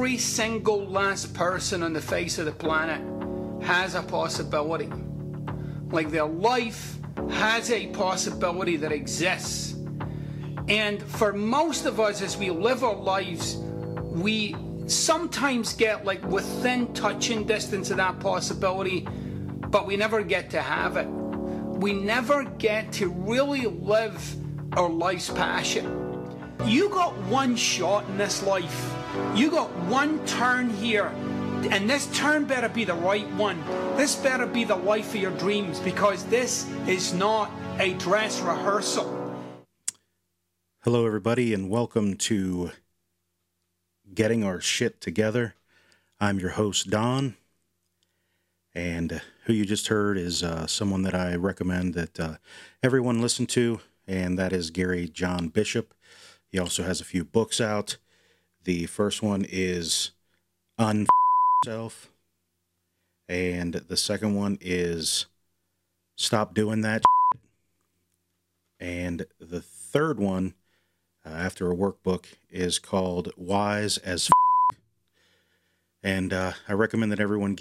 every single last person on the face of the planet has a possibility. Like their life has a possibility that exists. And for most of us, as we live our lives, we sometimes get like within touching distance of that possibility, but we never get to have it. We never get to really live our life's passion. You got one shot in this life. You got one turn here. And this turn better be the right one. This better be the life of your dreams because this is not a dress rehearsal. Hello, everybody, and welcome to Getting Our Shit Together. I'm your host, Don, and who you just heard is uh, someone that I recommend that uh, everyone listen to, and that is Gary John Bishop. He also has a few books out. The first one is Un and the second one is Stop Doing That. And the third one uh, after a workbook is called Wise as F-. And uh, I recommend that everyone,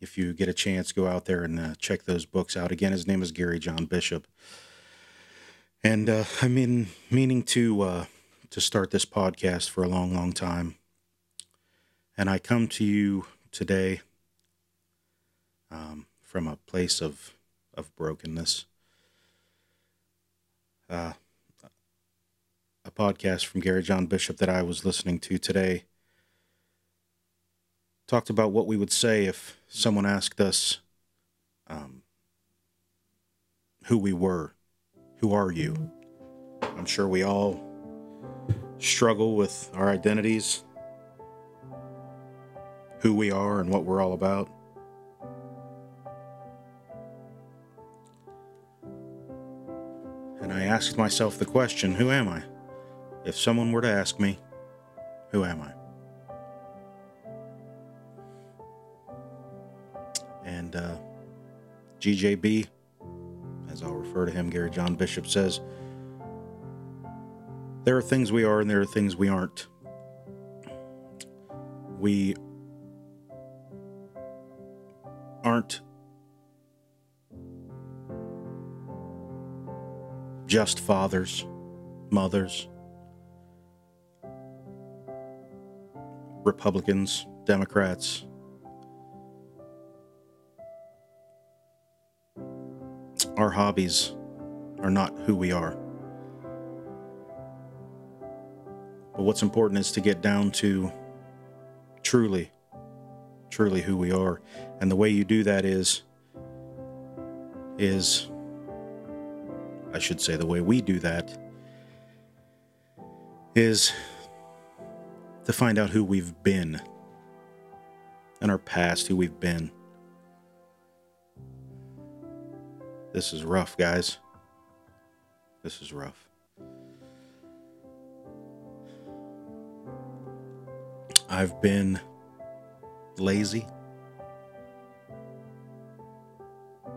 if you get a chance, go out there and uh, check those books out. Again, his name is Gary John Bishop. And uh, I mean, meaning to uh, to start this podcast for a long, long time. And I come to you today um, from a place of of brokenness. Uh, a podcast from Gary John Bishop that I was listening to today talked about what we would say if someone asked us um, who we were. Who are you? I'm sure we all struggle with our identities, who we are, and what we're all about. And I asked myself the question who am I? If someone were to ask me, who am I? And uh, GJB, as I'll refer to him, Gary John Bishop says, there are things we are and there are things we aren't. We aren't just fathers, mothers, Republicans, Democrats. Our hobbies are not who we are. But what's important is to get down to truly, truly who we are. And the way you do that is, is, I should say, the way we do that is to find out who we've been in our past, who we've been. This is rough, guys. This is rough. I've been lazy.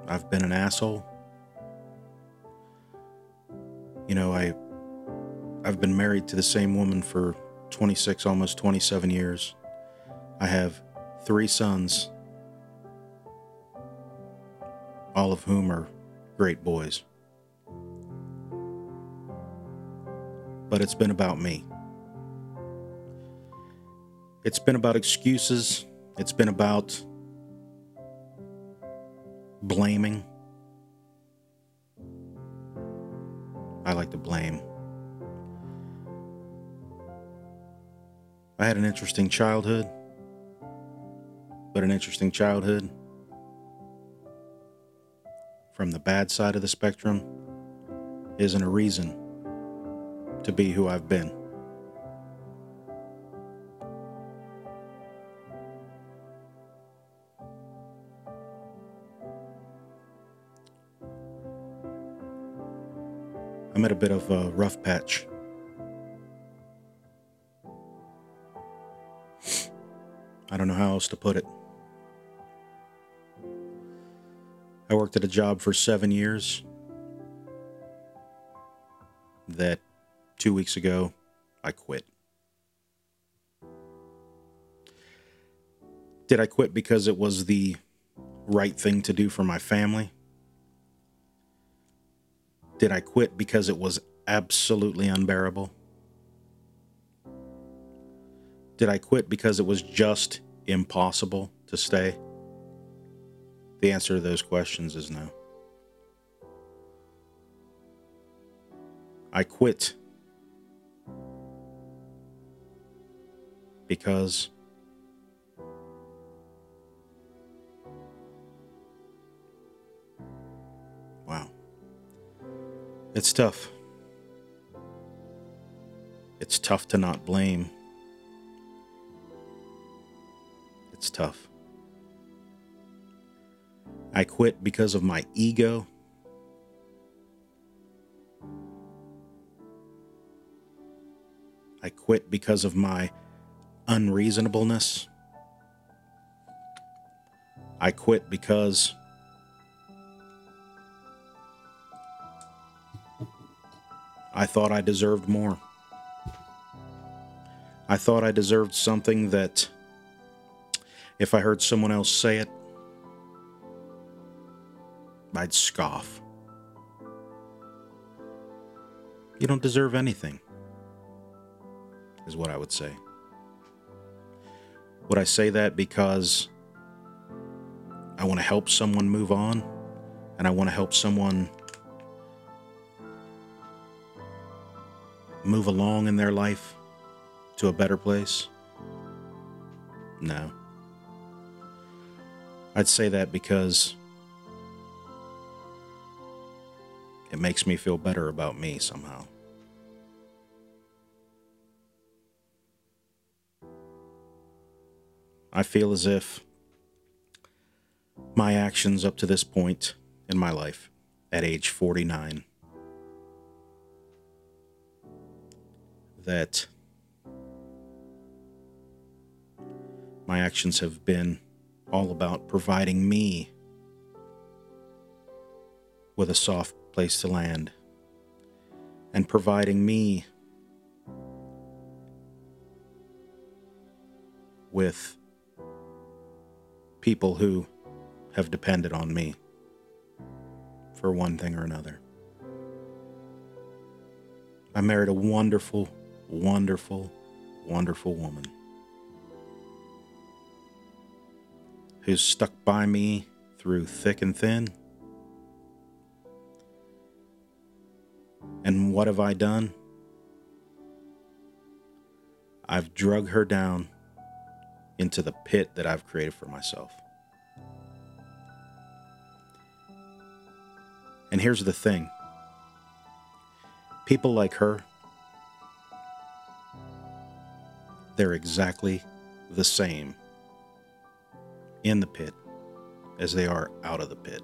I've been an asshole. You know, I I've been married to the same woman for 26 almost 27 years. I have 3 sons all of whom are great boys. But it's been about me. It's been about excuses. It's been about blaming. I like to blame. I had an interesting childhood, but an interesting childhood from the bad side of the spectrum isn't a reason to be who I've been. I'm at a bit of a rough patch. I don't know how else to put it. I worked at a job for seven years that two weeks ago I quit. Did I quit because it was the right thing to do for my family? Did I quit because it was absolutely unbearable? Did I quit because it was just impossible to stay? The answer to those questions is no. I quit because It's tough. It's tough to not blame. It's tough. I quit because of my ego. I quit because of my unreasonableness. I quit because I thought I deserved more. I thought I deserved something that, if I heard someone else say it, I'd scoff. You don't deserve anything, is what I would say. Would I say that because I want to help someone move on and I want to help someone move along in their life to a better place? No. I'd say that because it makes me feel better about me somehow. I feel as if my actions up to this point in my life, at age 49, that my actions have been all about providing me with a soft place to land and providing me with people who have depended on me for one thing or another. I married a wonderful, wonderful, wonderful woman who's stuck by me through thick and thin. And what have I done? I've drug her down into the pit that I've created for myself. And here's the thing people like her, they're exactly the same in the pit as they are out of the pit.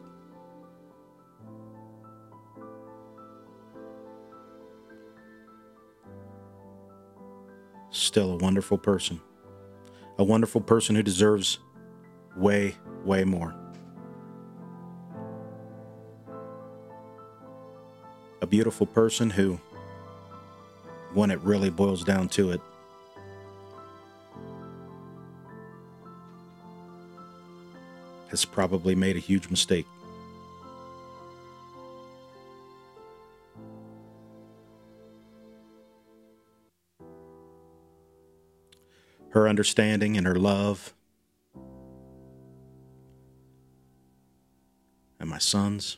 Still a wonderful person a wonderful person who deserves way, way more. A beautiful person who, when it really boils down to it, has probably made a huge mistake. her understanding and her love. And my sons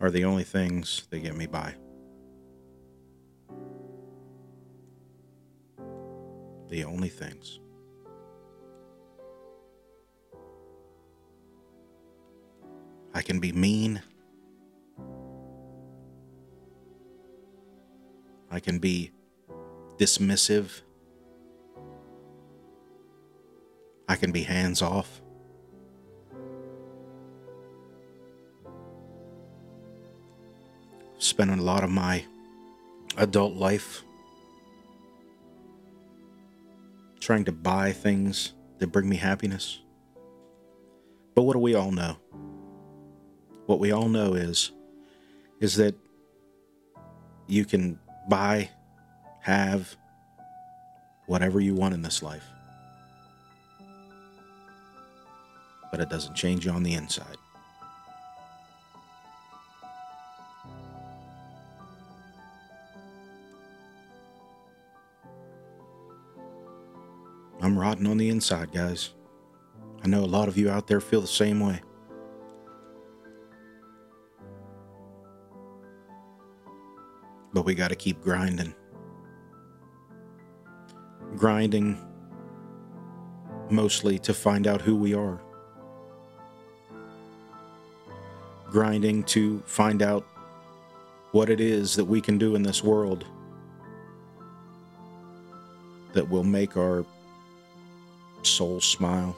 are the only things that get me by. The only things. I can be mean. I can be dismissive. I can be hands off. Spending a lot of my adult life trying to buy things that bring me happiness. But what do we all know? What we all know is is that you can buy have whatever you want in this life. But it doesn't change you on the inside. I'm rotting on the inside, guys. I know a lot of you out there feel the same way. But we got to keep grinding. Grinding mostly to find out who we are. Grinding to find out what it is that we can do in this world that will make our soul smile.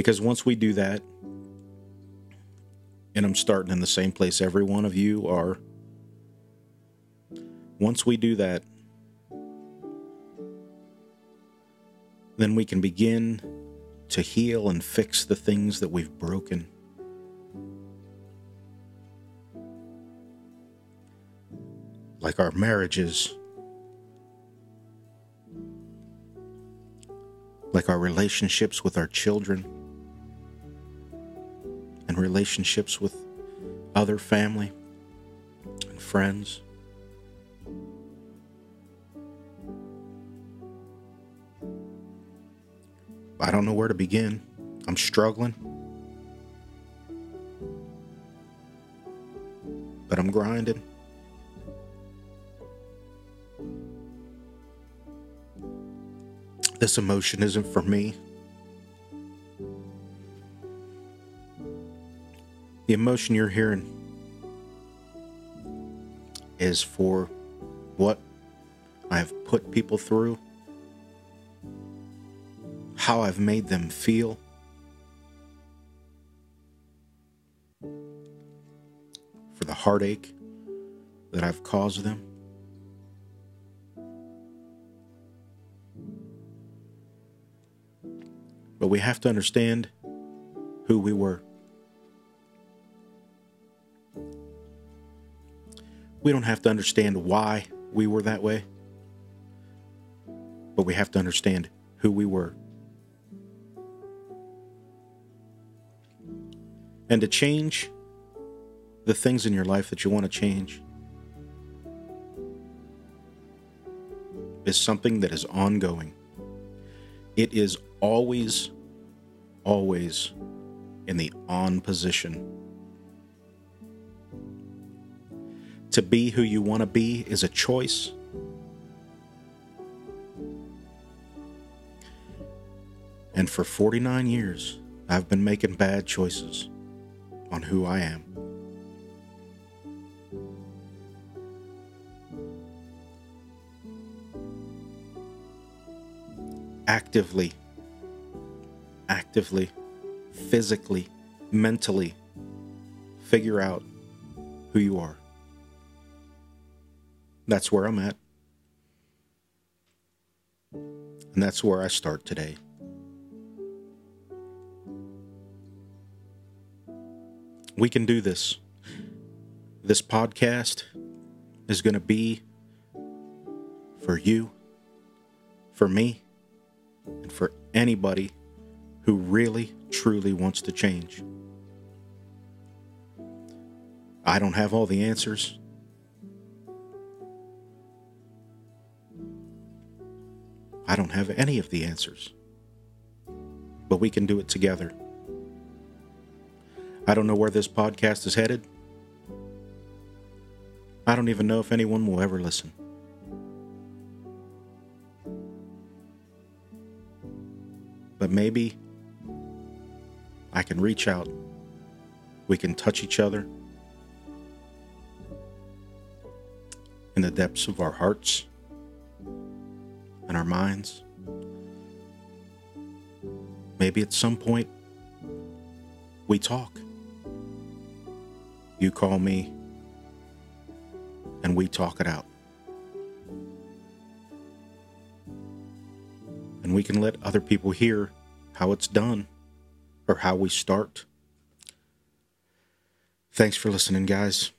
Because once we do that, and I'm starting in the same place every one of you are, once we do that, then we can begin to heal and fix the things that we've broken. Like our marriages, like our relationships with our children, relationships with other family and friends. I don't know where to begin. I'm struggling. But I'm grinding. This emotion isn't for me. The emotion you're hearing is for what I've put people through how I've made them feel. For the heartache that I've caused them. But we have to understand who we were. We don't have to understand why we were that way, but we have to understand who we were. and to change the things in your life that you want to change is something that is ongoing. It is always, always in the on position. To be who you want to be is a choice. And for 49 years, I've been making bad choices on who I am. Actively, actively, physically, mentally figure out who you are. That's where I'm at. And that's where I start today. We can do this. This podcast is going to be for you, for me, and for anybody who really, truly wants to change. I don't have all the answers. I don't have any of the answers. But we can do it together. I don't know where this podcast is headed. I don't even know if anyone will ever listen. But maybe I can reach out. We can touch each other in the depths of our hearts and our minds. Maybe at some point we talk. You call me, and we talk it out. And we can let other people hear how it's done or how we start. Thanks for listening, guys.